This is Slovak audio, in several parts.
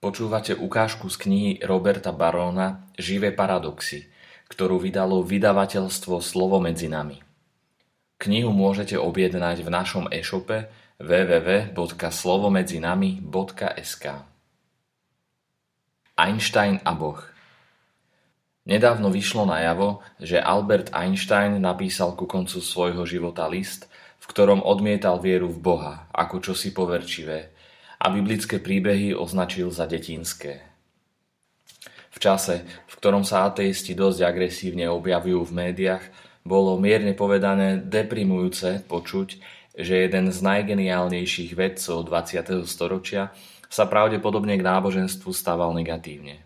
Počúvate ukážku z knihy Roberta Barona Živé paradoxy, ktorú vydalo vydavateľstvo Slovo medzi nami. Knihu môžete objednať v našom e-shope www.slovomedzinami.sk Einstein a Boh Nedávno vyšlo najavo, že Albert Einstein napísal ku koncu svojho života list, v ktorom odmietal vieru v Boha ako čosi poverčivé, a biblické príbehy označil za detinské. V čase, v ktorom sa ateisti dosť agresívne objavujú v médiách, bolo mierne povedané deprimujúce počuť, že jeden z najgeniálnejších vedcov 20. storočia sa pravdepodobne k náboženstvu stával negatívne.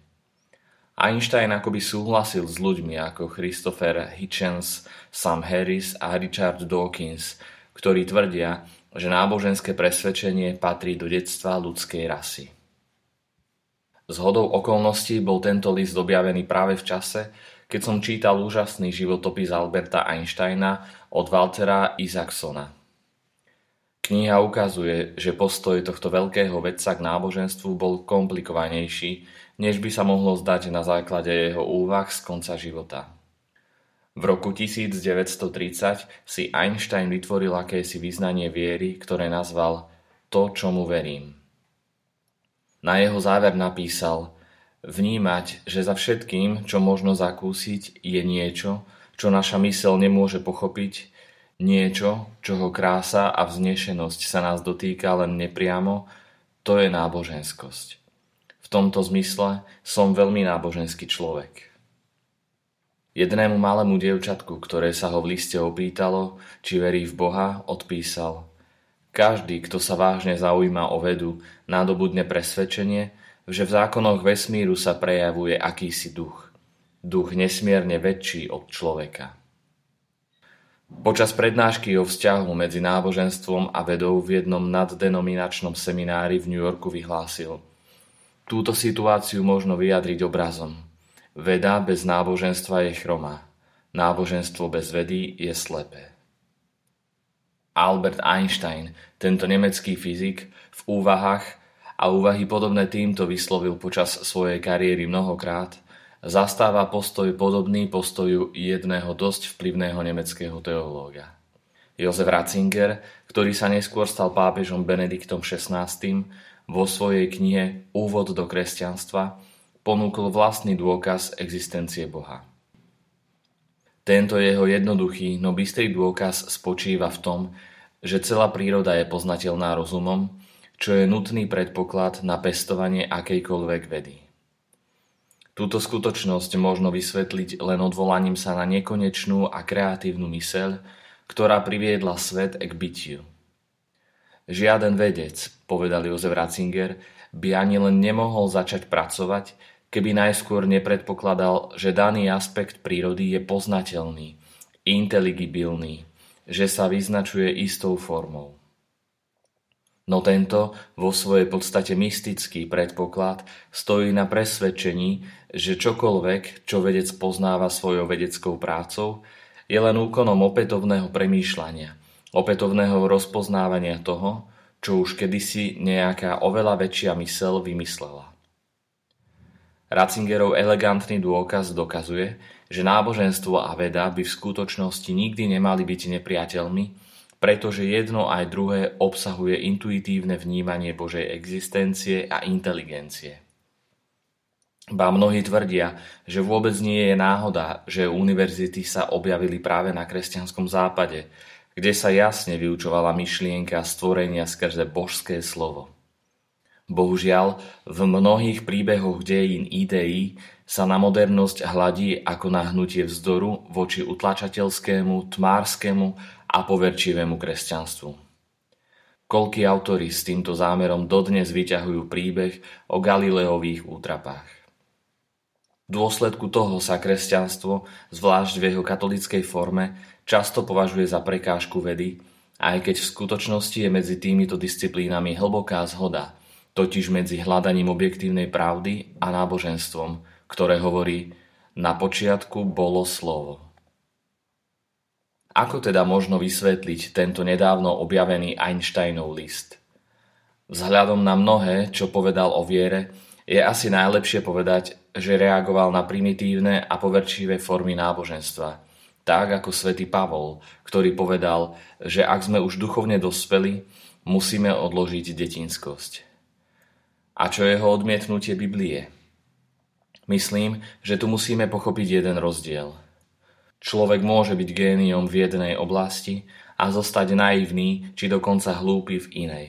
Einstein akoby súhlasil s ľuďmi ako Christopher Hitchens, Sam Harris a Richard Dawkins, ktorí tvrdia, že náboženské presvedčenie patrí do detstva ľudskej rasy. Z hodou okolností bol tento list objavený práve v čase, keď som čítal úžasný životopis Alberta Einsteina od Waltera Isaacsona. Kniha ukazuje, že postoj tohto veľkého vedca k náboženstvu bol komplikovanejší, než by sa mohlo zdať na základe jeho úvah z konca života. V roku 1930 si Einstein vytvoril akési vyznanie viery, ktoré nazval To, čomu verím. Na jeho záver napísal Vnímať, že za všetkým, čo možno zakúsiť, je niečo, čo naša mysel nemôže pochopiť, niečo, čoho krása a vznešenosť sa nás dotýka len nepriamo, to je náboženskosť. V tomto zmysle som veľmi náboženský človek. Jednému malému dievčatku, ktoré sa ho v liste opýtalo, či verí v Boha, odpísal Každý, kto sa vážne zaujíma o vedu, nadobudne presvedčenie, že v zákonoch vesmíru sa prejavuje akýsi duch. Duch nesmierne väčší od človeka. Počas prednášky o vzťahu medzi náboženstvom a vedou v jednom naddenominačnom seminári v New Yorku vyhlásil Túto situáciu možno vyjadriť obrazom – Veda bez náboženstva je chromá. Náboženstvo bez vedy je slepé. Albert Einstein, tento nemecký fyzik, v úvahách a úvahy podobné týmto vyslovil počas svojej kariéry mnohokrát, zastáva postoj podobný postoju jedného dosť vplyvného nemeckého teológa. Jozef Ratzinger, ktorý sa neskôr stal pápežom Benediktom XVI, vo svojej knihe Úvod do kresťanstva ponúkol vlastný dôkaz existencie Boha. Tento jeho jednoduchý, no bystrý dôkaz spočíva v tom, že celá príroda je poznateľná rozumom, čo je nutný predpoklad na pestovanie akejkoľvek vedy. Túto skutočnosť možno vysvetliť len odvolaním sa na nekonečnú a kreatívnu myseľ, ktorá priviedla svet k bytiu. Žiaden vedec, povedal Jozef Ratzinger, by ani len nemohol začať pracovať, keby najskôr nepredpokladal, že daný aspekt prírody je poznateľný, inteligibilný, že sa vyznačuje istou formou. No tento vo svojej podstate mystický predpoklad stojí na presvedčení, že čokoľvek, čo vedec poznáva svojou vedeckou prácou, je len úkonom opätovného premýšľania, opätovného rozpoznávania toho, čo už kedysi nejaká oveľa väčšia mysel vymyslela. Ratzingerov elegantný dôkaz dokazuje, že náboženstvo a veda by v skutočnosti nikdy nemali byť nepriateľmi, pretože jedno aj druhé obsahuje intuitívne vnímanie Božej existencie a inteligencie. Ba mnohí tvrdia, že vôbec nie je náhoda, že univerzity sa objavili práve na kresťanskom západe, kde sa jasne vyučovala myšlienka stvorenia skrze božské slovo. Bohužiaľ, v mnohých príbehoch dejín ideí sa na modernosť hladí ako na hnutie vzdoru voči utlačateľskému, tmárskému a poverčivému kresťanstvu. Koľkí autori s týmto zámerom dodnes vyťahujú príbeh o Galileových útrapách. V dôsledku toho sa kresťanstvo, zvlášť v jeho katolickej forme, často považuje za prekážku vedy, aj keď v skutočnosti je medzi týmito disciplínami hlboká zhoda – totiž medzi hľadaním objektívnej pravdy a náboženstvom, ktoré hovorí na počiatku bolo slovo. Ako teda možno vysvetliť tento nedávno objavený Einsteinov list? Vzhľadom na mnohé, čo povedal o viere, Je asi najlepšie povedať, že reagoval na primitívne a poverčivé formy náboženstva, tak ako svätý Pavol, ktorý povedal, že ak sme už duchovne dospeli, musíme odložiť detinskosť. A čo jeho odmietnutie Biblie? Myslím, že tu musíme pochopiť jeden rozdiel. Človek môže byť géniom v jednej oblasti a zostať naivný či dokonca hlúpy v inej.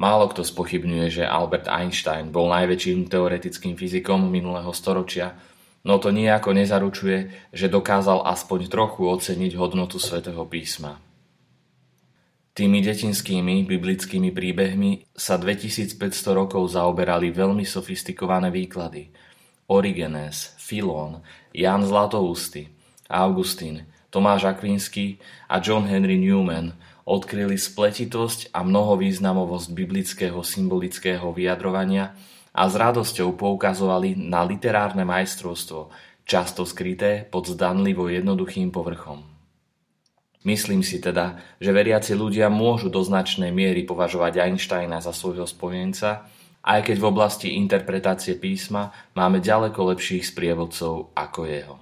Málo kto spochybňuje, že Albert Einstein bol najväčším teoretickým fyzikom minulého storočia, no to nejako nezaručuje, že dokázal aspoň trochu oceniť hodnotu svätého písma. Tými detinskými biblickými príbehmi sa 2500 rokov zaoberali veľmi sofistikované výklady. Origenes, Filón, Jan Zlatoústy, Augustín, Tomáš Akvinský a John Henry Newman – odkryli spletitosť a mnohovýznamovosť biblického symbolického vyjadrovania a s radosťou poukazovali na literárne majstrovstvo, často skryté pod zdanlivo jednoduchým povrchom. Myslím si teda, že veriaci ľudia môžu do značnej miery považovať Einsteina za svojho spojenca, aj keď v oblasti interpretácie písma máme ďaleko lepších sprievodcov ako jeho.